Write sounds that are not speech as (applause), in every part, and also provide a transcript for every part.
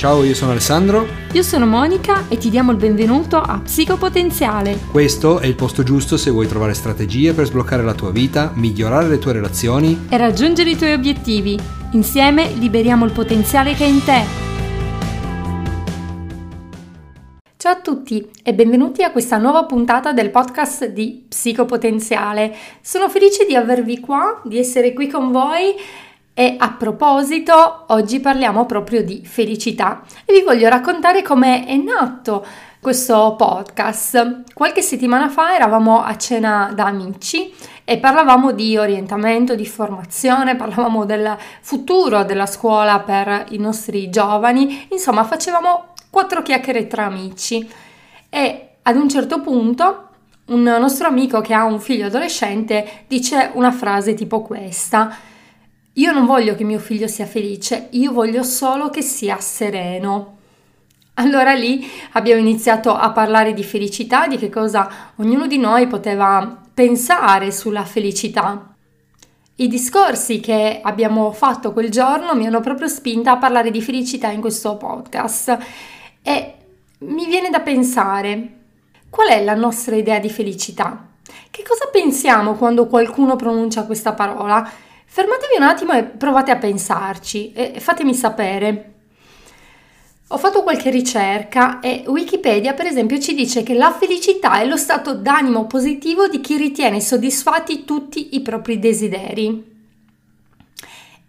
Ciao, io sono Alessandro. Io sono Monica e ti diamo il benvenuto a Psicopotenziale. Questo è il posto giusto se vuoi trovare strategie per sbloccare la tua vita, migliorare le tue relazioni e raggiungere i tuoi obiettivi. Insieme liberiamo il potenziale che è in te. Ciao a tutti e benvenuti a questa nuova puntata del podcast di Psicopotenziale. Sono felice di avervi qua, di essere qui con voi e a proposito, oggi parliamo proprio di felicità e vi voglio raccontare come è nato questo podcast. Qualche settimana fa eravamo a cena da amici e parlavamo di orientamento, di formazione, parlavamo del futuro della scuola per i nostri giovani, insomma facevamo quattro chiacchiere tra amici e ad un certo punto un nostro amico che ha un figlio adolescente dice una frase tipo questa io non voglio che mio figlio sia felice, io voglio solo che sia sereno. Allora lì abbiamo iniziato a parlare di felicità, di che cosa ognuno di noi poteva pensare sulla felicità. I discorsi che abbiamo fatto quel giorno mi hanno proprio spinta a parlare di felicità in questo podcast e mi viene da pensare qual è la nostra idea di felicità? Che cosa pensiamo quando qualcuno pronuncia questa parola? Fermatevi un attimo e provate a pensarci e fatemi sapere. Ho fatto qualche ricerca e Wikipedia per esempio ci dice che la felicità è lo stato d'animo positivo di chi ritiene soddisfatti tutti i propri desideri.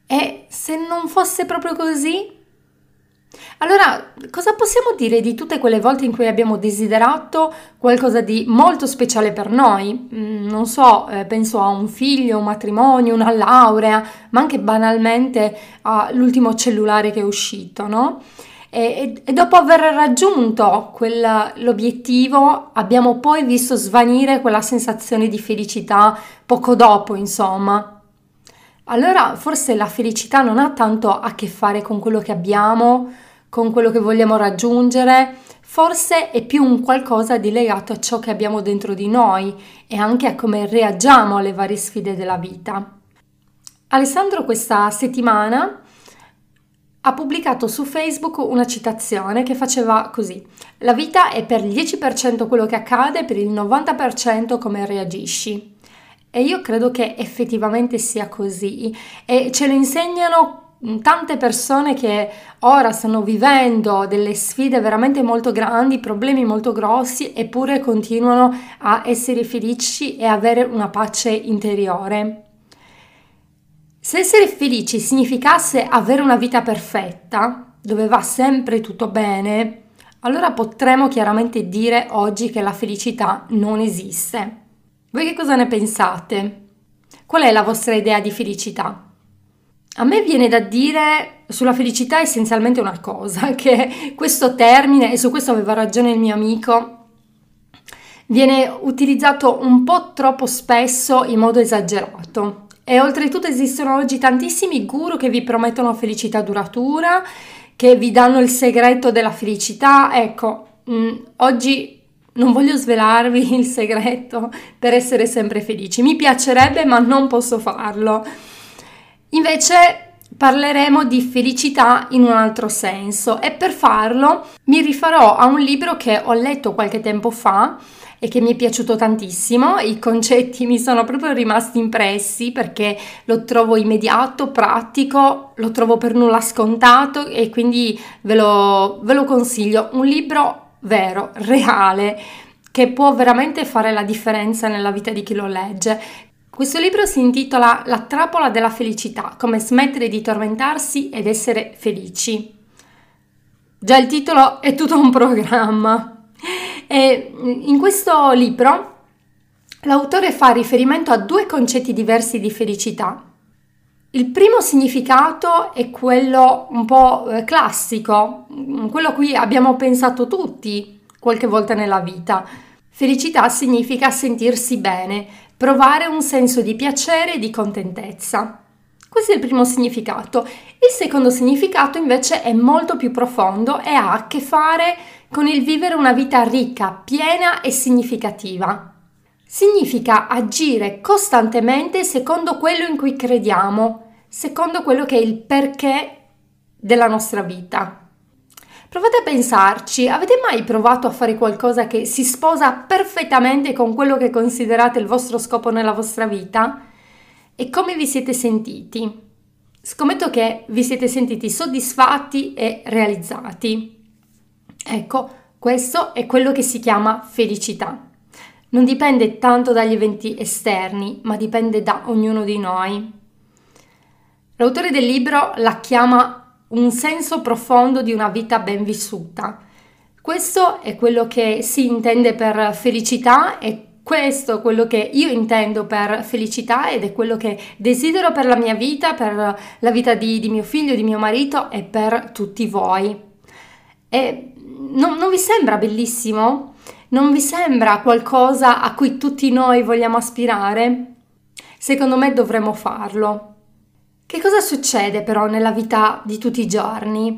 E se non fosse proprio così? Allora, cosa possiamo dire di tutte quelle volte in cui abbiamo desiderato qualcosa di molto speciale per noi? Mm, non so, eh, penso a un figlio, un matrimonio, una laurea, ma anche banalmente all'ultimo cellulare che è uscito, no? E, e, dopo aver raggiunto quell'obiettivo abbiamo poi visto svanire quella sensazione di felicità poco dopo, insomma. Allora forse la felicità non ha tanto a che fare con quello che abbiamo, con quello che vogliamo raggiungere, forse è più un qualcosa di legato a ciò che abbiamo dentro di noi e anche a come reagiamo alle varie sfide della vita. Alessandro questa settimana ha pubblicato su Facebook una citazione che faceva così: La vita è per il 10% quello che accade, per il 90% come reagisci. E io credo che effettivamente sia così e ce lo insegnano tante persone che ora stanno vivendo delle sfide veramente molto grandi, problemi molto grossi, eppure continuano a essere felici e avere una pace interiore. Se essere felici significasse avere una vita perfetta, dove va sempre tutto bene, allora potremmo chiaramente dire oggi che la felicità non esiste. Voi che cosa ne pensate? Qual è la vostra idea di felicità? A me viene da dire sulla felicità essenzialmente una cosa, (laughs) che questo termine, e su questo aveva ragione il mio amico, viene utilizzato un po' troppo spesso in modo esagerato. E oltretutto esistono oggi tantissimi guru che vi promettono felicità duratura, che vi danno il segreto della felicità. Ecco, mh, mm, oggi non voglio svelarvi (laughs) il segreto per essere sempre felici. Mi piacerebbe, ma non posso farlo. Invece parleremo di felicità in un altro senso e per farlo mi rifarò a un libro che ho letto qualche tempo fa e che mi è piaciuto tantissimo. I concetti mi sono proprio rimasti impressi perché lo trovo immediato, pratico, lo trovo per nulla scontato e quindi ve lo, ve lo consiglio. Un libro vero, reale che può veramente fare la differenza nella vita di chi lo legge. Questo libro si intitola La trappola della felicità, come smettere di tormentarsi ed essere felici. Già il titolo è tutto un programma. E in questo libro l'autore fa riferimento a due concetti diversi di felicità. Il primo significato è quello un po' eh, classico, quello a cui abbiamo pensato tutti qualche volta nella vita. Felicità significa sentirsi bene, provare un senso di piacere e di contentezza. Questo è il primo significato. Il secondo significato invece è molto più profondo e ha a che fare con il vivere una vita ricca, piena e significativa. Significa agire costantemente secondo quello in cui crediamo, secondo quello che è il perché della nostra vita. Provate a pensarci, avete mai provato a fare qualcosa che si sposa perfettamente con quello che considerate il vostro scopo nella vostra vita? E come vi siete sentiti? Scommetto che vi siete sentiti soddisfatti e realizzati. Ecco, questo è quello che si chiama felicità. Non dipende tanto dagli eventi esterni, ma dipende da ognuno di noi. L'autore del libro la chiama un senso profondo di una vita ben vissuta. Questo è quello che si intende per felicità e questo è quello che io intendo per felicità ed è quello che desidero per la mia vita, per la vita di, di mio figlio, di mio marito e per tutti voi. E non, non vi sembra bellissimo? Non vi sembra qualcosa a cui tutti noi vogliamo aspirare? Secondo me dovremmo farlo. Che cosa succede però nella vita di tutti i giorni?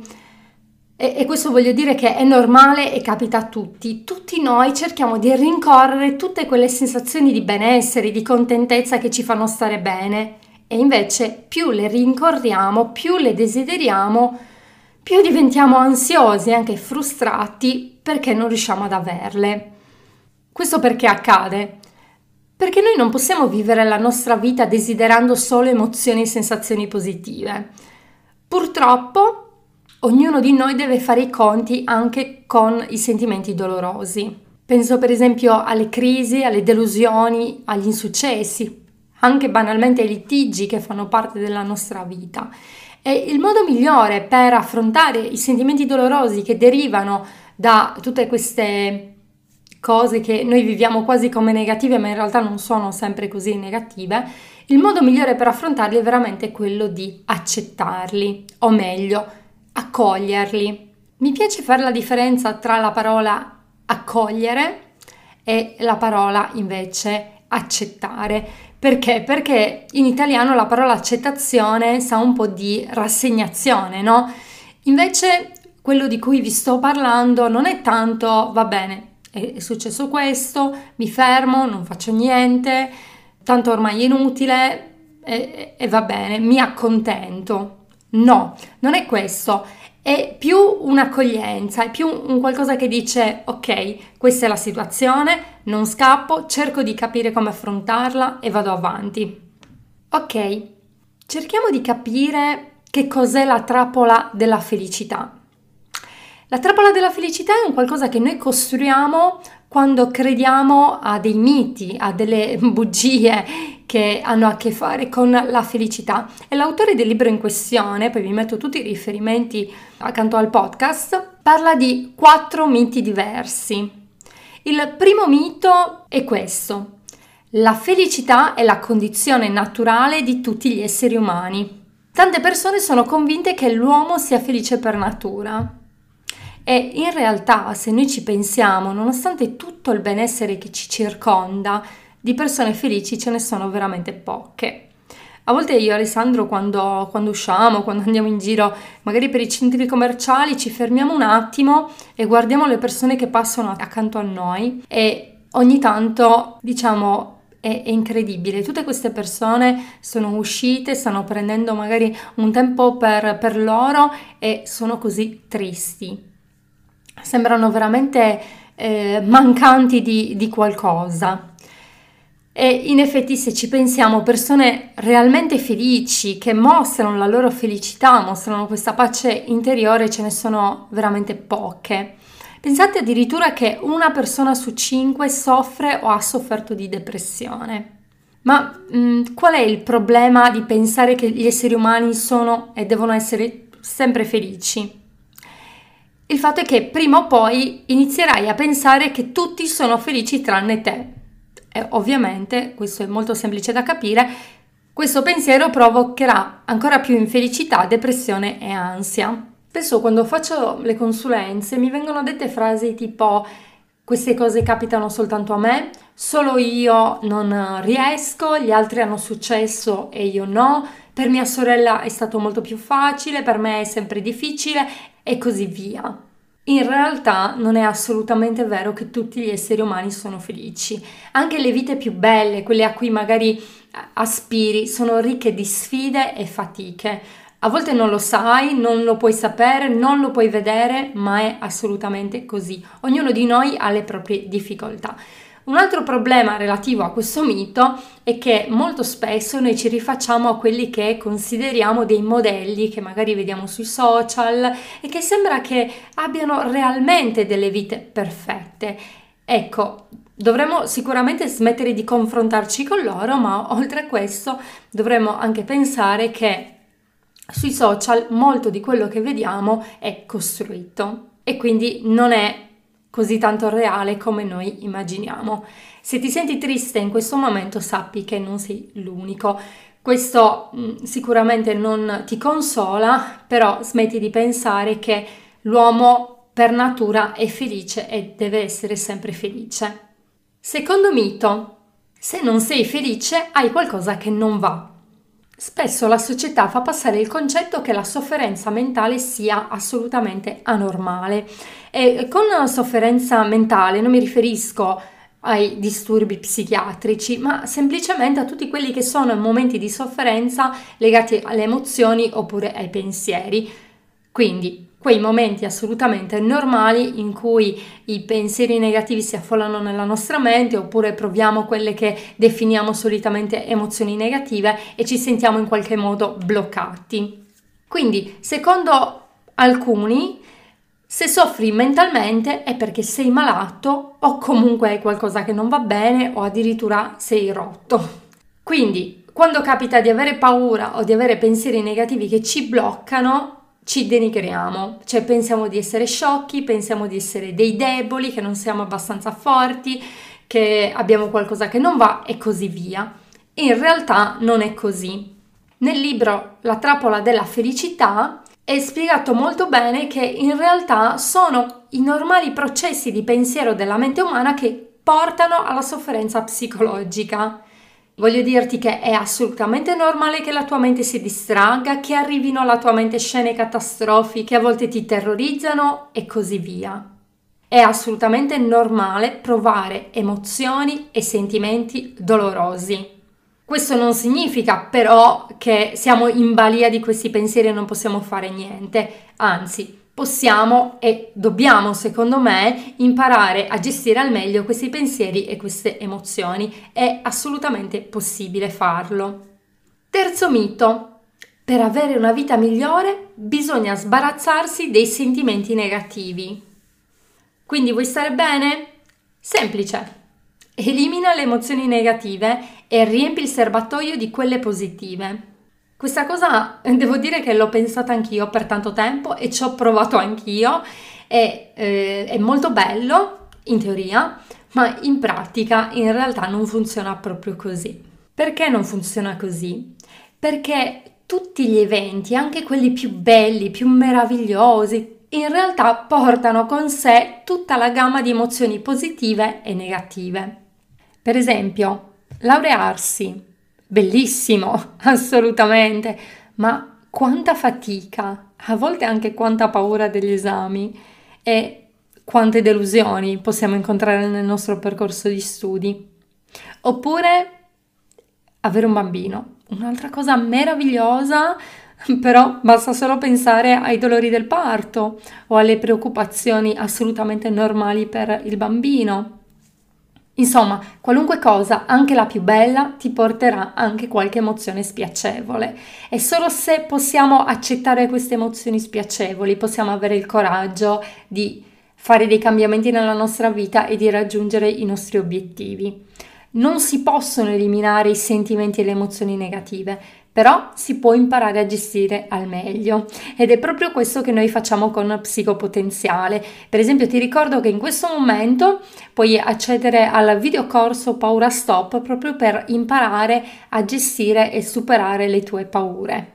E, e, questo voglio dire che è normale e capita a tutti. Tutti noi cerchiamo di rincorrere tutte quelle sensazioni di benessere, di contentezza che ci fanno stare bene. E invece più le rincorriamo, più le desideriamo, più diventiamo ansiosi e anche frustrati perché non riusciamo ad averle. Questo perché accade? Perché noi non possiamo vivere la nostra vita desiderando solo emozioni e sensazioni positive. Purtroppo ognuno di noi deve fare i conti anche con i sentimenti dolorosi. Penso per esempio alle crisi, alle delusioni, agli insuccessi, anche banalmente ai litigi che fanno parte della nostra vita. E il modo migliore per affrontare i sentimenti dolorosi che derivano da tutte queste cose che noi viviamo quasi come negative, ma in realtà non sono sempre così negative, il modo migliore per affrontarli è veramente quello di accettarli, o meglio, accoglierli. Mi piace fare la differenza tra la parola accogliere e la parola invece accettare. Perché? Perché in italiano la parola accettazione sa un po' di rassegnazione, no? Invece quello di cui vi sto parlando non è tanto va bene, è successo questo, mi fermo, non faccio niente, tanto ormai è inutile e, e va bene, mi accontento. No, non è questo, è più un'accoglienza, è più un qualcosa che dice ok, questa è la situazione, non scappo, cerco di capire come affrontarla e vado avanti. Ok, cerchiamo di capire che cos'è la trappola della felicità. La trappola della felicità è un qualcosa che noi costruiamo quando crediamo a dei miti, a delle (laughs) bugie che hanno a che fare con la felicità. E l'autore del libro in questione, poi vi metto tutti i riferimenti accanto al podcast, parla di quattro miti diversi. Il primo mito è questo. La felicità è la condizione naturale di tutti gli esseri umani. Tante persone sono convinte che l'uomo sia felice per natura. E in realtà, se noi ci pensiamo, nonostante tutto il benessere che ci circonda, di persone felici ce ne sono veramente poche. A volte io e Alessandro quando, quando, usciamo, quando andiamo in giro, magari per i centri commerciali, ci fermiamo un attimo e guardiamo le persone che passano accanto a noi e ogni tanto diciamo è, incredibile, tutte queste persone sono uscite, stanno prendendo magari un tempo per, per loro e sono così tristi sembrano veramente eh, mancanti di, di qualcosa. E in effetti se ci pensiamo, persone realmente felici, che mostrano la loro felicità, mostrano questa pace interiore, ce ne sono veramente poche. Pensate addirittura che una persona su cinque soffre o ha sofferto di depressione. Ma mh, mm, qual è il problema di pensare che gli esseri umani sono e devono essere sempre felici? Il fatto è che prima o poi inizierai a pensare che tutti sono felici tranne te. E ovviamente, questo è molto semplice da capire, questo pensiero provocherà ancora più infelicità, depressione e ansia. Spesso quando faccio le consulenze mi vengono dette frasi tipo queste cose capitano soltanto a me, solo io non riesco, gli altri hanno successo e io no, per mia sorella è stato molto più facile, per me è sempre difficile e così via. In realtà non è assolutamente vero che tutti gli esseri umani sono felici. Anche le vite più belle, quelle a cui magari aspiri, sono ricche di sfide e fatiche. A volte non lo sai, non lo puoi sapere, non lo puoi vedere, ma è assolutamente così. Ognuno di noi ha le proprie difficoltà. Un altro problema relativo a questo mito è che molto spesso noi ci rifacciamo a quelli che consideriamo dei modelli che magari vediamo sui social e che sembra che abbiano realmente delle vite perfette. Ecco, dovremmo sicuramente smettere di confrontarci con loro, ma oltre a questo dovremmo anche pensare che sui social molto di quello che vediamo è costruito e quindi non è così tanto reale come noi immaginiamo. Se ti senti triste in questo momento sappi che non sei l'unico. Questo mh, mm, sicuramente non ti consola, però smetti di pensare che l'uomo per natura è felice e deve essere sempre felice. Secondo mito, se non sei felice hai qualcosa che non va. Spesso la società fa passare il concetto che la sofferenza mentale sia assolutamente anormale e con sofferenza mentale non mi riferisco ai disturbi psichiatrici, ma semplicemente a tutti quelli che sono momenti di sofferenza legati alle emozioni oppure ai pensieri. Quindi quei momenti assolutamente normali in cui i pensieri negativi si affollano nella nostra mente oppure proviamo quelle che definiamo solitamente emozioni negative e ci sentiamo in qualche modo bloccati. Quindi, secondo alcuni, se soffri mentalmente è perché sei malato o comunque hai qualcosa che non va bene o addirittura sei rotto. Quindi, quando capita di avere paura o di avere pensieri negativi che ci bloccano, ci denigriamo, cioè pensiamo di essere sciocchi, pensiamo di essere dei deboli, che non siamo abbastanza forti, che abbiamo qualcosa che non va e così via. In realtà non è così. Nel libro La trappola della felicità è spiegato molto bene che in realtà sono i normali processi di pensiero della mente umana che portano alla sofferenza psicologica. Voglio dirti che è assolutamente normale che la tua mente si distragga, che arrivino alla tua mente scene catastrofiche che a volte ti terrorizzano e così via. È assolutamente normale provare emozioni e sentimenti dolorosi. Questo non significa però che siamo in balia di questi pensieri e non possiamo fare niente, anzi possiamo e dobbiamo, secondo me, imparare a gestire al meglio questi pensieri e queste emozioni. È assolutamente possibile farlo. Terzo mito. Per avere una vita migliore bisogna sbarazzarsi dei sentimenti negativi. Quindi vuoi stare bene? Semplice. Elimina le emozioni negative e riempi il serbatoio di quelle positive. Questa cosa eh, devo dire che l'ho pensata anch'io per tanto tempo e ci ho provato anch'io e eh, è molto bello in teoria, ma in pratica in realtà non funziona proprio così. Perché non funziona così? Perché tutti gli eventi, anche quelli più belli, più meravigliosi, in realtà portano con sé tutta la gamma di emozioni positive e negative. Per esempio, laurearsi, bellissimo, (laughs) assolutamente, ma quanta fatica, a volte anche quanta paura degli esami e quante delusioni possiamo incontrare nel nostro percorso di studi. Oppure avere un bambino, un'altra cosa meravigliosa, però basta solo pensare ai dolori del parto o alle preoccupazioni assolutamente normali per il bambino. Insomma, qualunque cosa, anche la più bella, ti porterà anche qualche emozione spiacevole. E solo se possiamo accettare queste emozioni spiacevoli, possiamo avere il coraggio di fare dei cambiamenti nella nostra vita e di raggiungere i nostri obiettivi. Non si possono eliminare i sentimenti e le emozioni negative, però si può imparare a gestire al meglio ed è proprio questo che noi facciamo con psicopotenziale. Per esempio ti ricordo che in questo momento puoi accedere al videocorso Paura Stop proprio per imparare a gestire e superare le tue paure.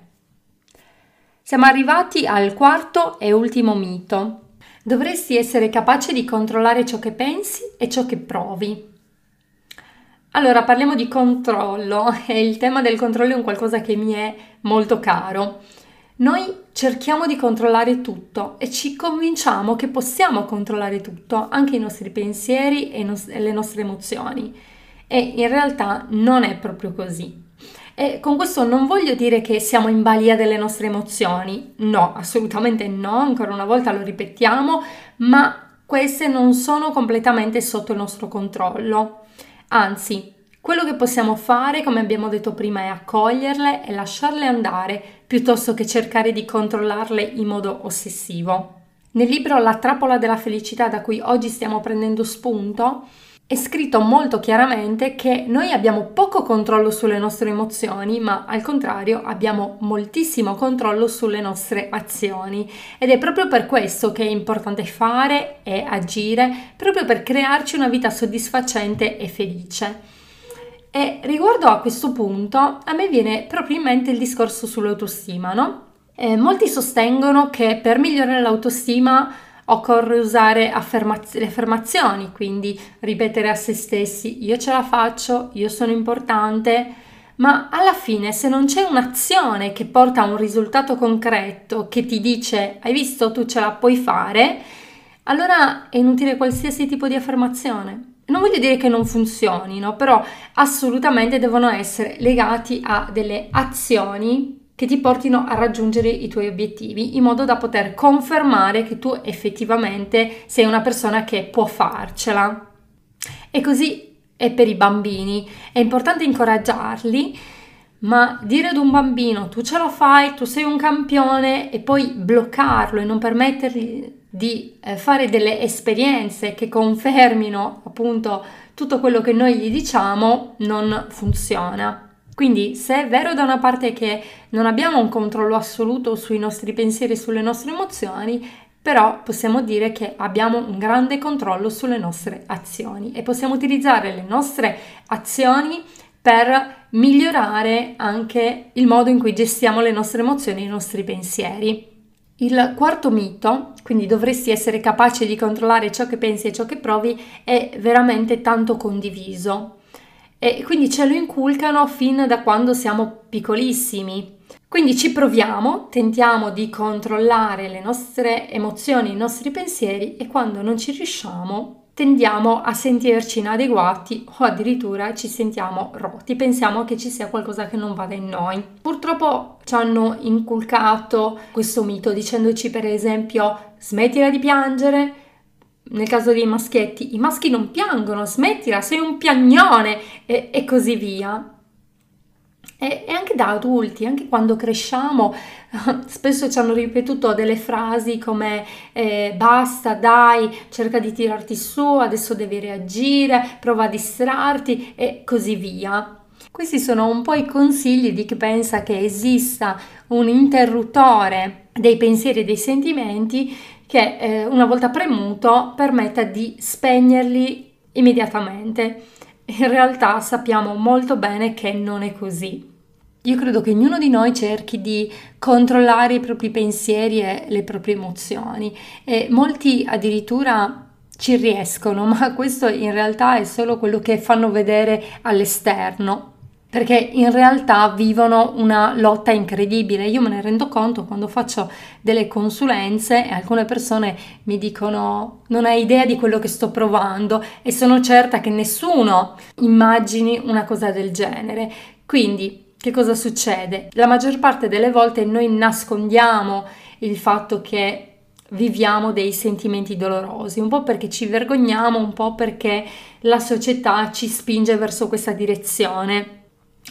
Siamo arrivati al quarto e ultimo mito. Dovresti essere capace di controllare ciò che pensi e ciò che provi. Allora, parliamo di controllo (laughs) e il tema del controllo è un qualcosa che mi è molto caro. Noi cerchiamo di controllare tutto e ci convinciamo che possiamo controllare tutto, anche i nostri pensieri e, nos- e le nostre emozioni. E in realtà non è proprio così. E con questo non voglio dire che siamo in balia delle nostre emozioni, no, assolutamente no, ancora una volta lo ripetiamo, ma queste non sono completamente sotto il nostro controllo. Anzi, quello che possiamo fare, come abbiamo detto prima, è accoglierle e lasciarle andare piuttosto che cercare di controllarle in modo ossessivo. Nel libro La trappola della felicità da cui oggi stiamo prendendo spunto, è scritto molto chiaramente che noi abbiamo poco controllo sulle nostre emozioni, ma al contrario abbiamo moltissimo controllo sulle nostre azioni ed è proprio per questo che è importante fare e agire, proprio per crearci una vita soddisfacente e felice. E riguardo a questo punto, a me viene proprio in mente il discorso sull'autostima, no? Eh, molti sostengono che per migliorare l'autostima occorre usare affermaz- le affermazioni, quindi ripetere a se stessi io ce la faccio, io sono importante, ma alla fine se non c'è un'azione che porta a un risultato concreto, che ti dice hai visto tu ce la puoi fare, allora è inutile qualsiasi tipo di affermazione non voglio dire che non funzionino, però assolutamente devono essere legati a delle azioni che ti portino a raggiungere i tuoi obiettivi in modo da poter confermare che tu effettivamente sei una persona che può farcela. E così è per i bambini, è importante incoraggiarli, ma dire ad un bambino tu ce la fai, tu sei un campione e poi bloccarlo e non permettergli di eh, fare delle esperienze che confermino appunto tutto quello che noi gli diciamo non funziona. Quindi se è vero da una parte che non abbiamo un controllo assoluto sui nostri pensieri e sulle nostre emozioni, però possiamo dire che abbiamo un grande controllo sulle nostre azioni e possiamo utilizzare le nostre azioni per migliorare anche il modo in cui gestiamo le nostre emozioni e i nostri pensieri. Il quarto mito, quindi dovresti essere capace di controllare ciò che pensi e ciò che provi, è veramente tanto condiviso. E quindi ce lo inculcano fin da quando siamo piccolissimi. Quindi ci proviamo, tentiamo di controllare le nostre emozioni, i nostri pensieri e quando non ci riusciamo tendiamo a sentirci inadeguati o addirittura ci sentiamo rotti, pensiamo che ci sia qualcosa che non vada in noi. Purtroppo ci hanno inculcato questo mito dicendoci per esempio smettila di piangere, nel caso dei maschietti, i maschi non piangono, smettila, sei un piagnone e, e così via. E, anche da adulti, anche quando cresciamo, (laughs) spesso ci hanno ripetuto delle frasi come eh, basta, dai, cerca di tirarti su, adesso devi reagire, prova a distrarti e così via. Questi sono un po' i consigli di chi pensa che esista un interruttore dei pensieri e dei sentimenti che eh, una volta premuto permetta di spegnerli immediatamente. In realtà sappiamo molto bene che non è così. Io credo che ognuno di noi cerchi di controllare i propri pensieri e le proprie emozioni e molti addirittura ci riescono, (laughs) ma questo in realtà è solo quello che fanno vedere all'esterno perché in realtà vivono una lotta incredibile. Io me ne rendo conto quando faccio delle consulenze e alcune persone mi dicono non hai idea di quello che sto provando e sono certa che nessuno immagini una cosa del genere. Quindi che cosa succede? La maggior parte delle volte noi nascondiamo il fatto che viviamo dei sentimenti dolorosi, un po' perché ci vergogniamo, un po' perché la società ci spinge verso questa direzione.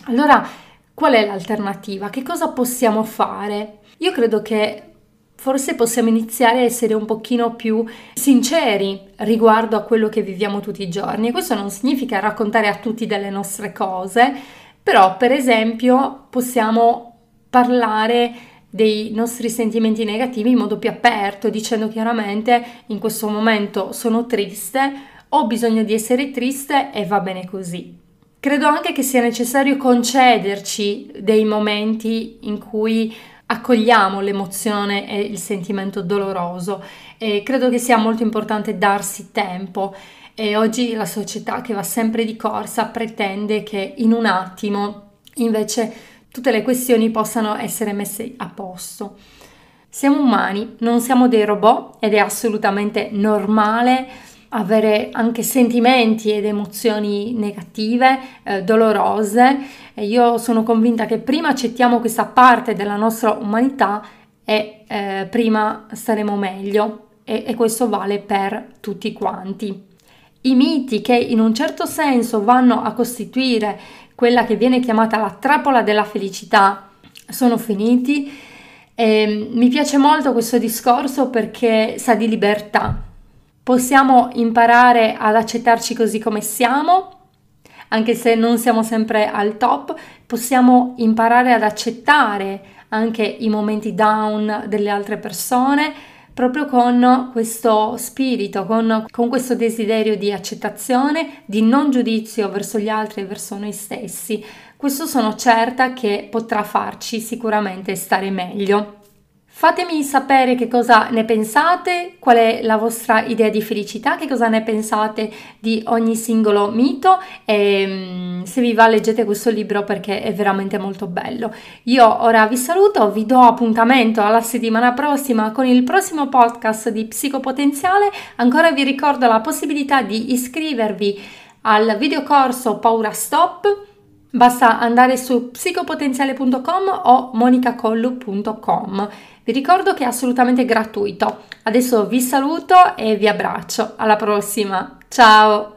Allora, qual è l'alternativa? Che cosa possiamo fare? Io credo che forse possiamo iniziare a essere un pochino più sinceri riguardo a quello che viviamo tutti i giorni. Questo non significa raccontare a tutti delle nostre cose, però per esempio possiamo parlare dei nostri sentimenti negativi in modo più aperto, dicendo chiaramente in questo momento sono triste, ho bisogno di essere triste e va bene così. Credo anche che sia necessario concederci dei momenti in cui accogliamo l'emozione e il sentimento doloroso e credo che sia molto importante darsi tempo e oggi la società che va sempre di corsa pretende che in un attimo invece tutte le questioni possano essere messe a posto. Siamo umani, non siamo dei robot ed è assolutamente normale avere anche sentimenti ed emozioni negative, eh, dolorose e io sono convinta che prima accettiamo questa parte della nostra umanità e eh, prima staremo meglio e, e questo vale per tutti quanti. I miti che in un certo senso vanno a costituire quella che viene chiamata la trappola della felicità sono finiti. E mi piace molto questo discorso perché sa di libertà. Possiamo imparare ad accettarci così come siamo, anche se non siamo sempre al top, possiamo imparare ad accettare anche i momenti down delle altre persone proprio con questo spirito, con, con, questo desiderio di accettazione, di non giudizio verso gli altri e verso noi stessi. Questo sono certa che potrà farci sicuramente stare meglio. Fatemi sapere che cosa ne pensate, qual è la vostra idea di felicità, che cosa ne pensate di ogni singolo mito e mm, se vi va leggete questo libro perché è veramente molto bello. Io ora vi saluto, vi do appuntamento alla settimana prossima con il prossimo podcast di Psicopotenziale. Ancora vi ricordo la possibilità di iscrivervi al videocorso Paura Stop. Basta andare su psicopotenziale.com o monicacollu.com. Vi ricordo che è assolutamente gratuito. Adesso vi saluto e vi abbraccio. Alla prossima. Ciao!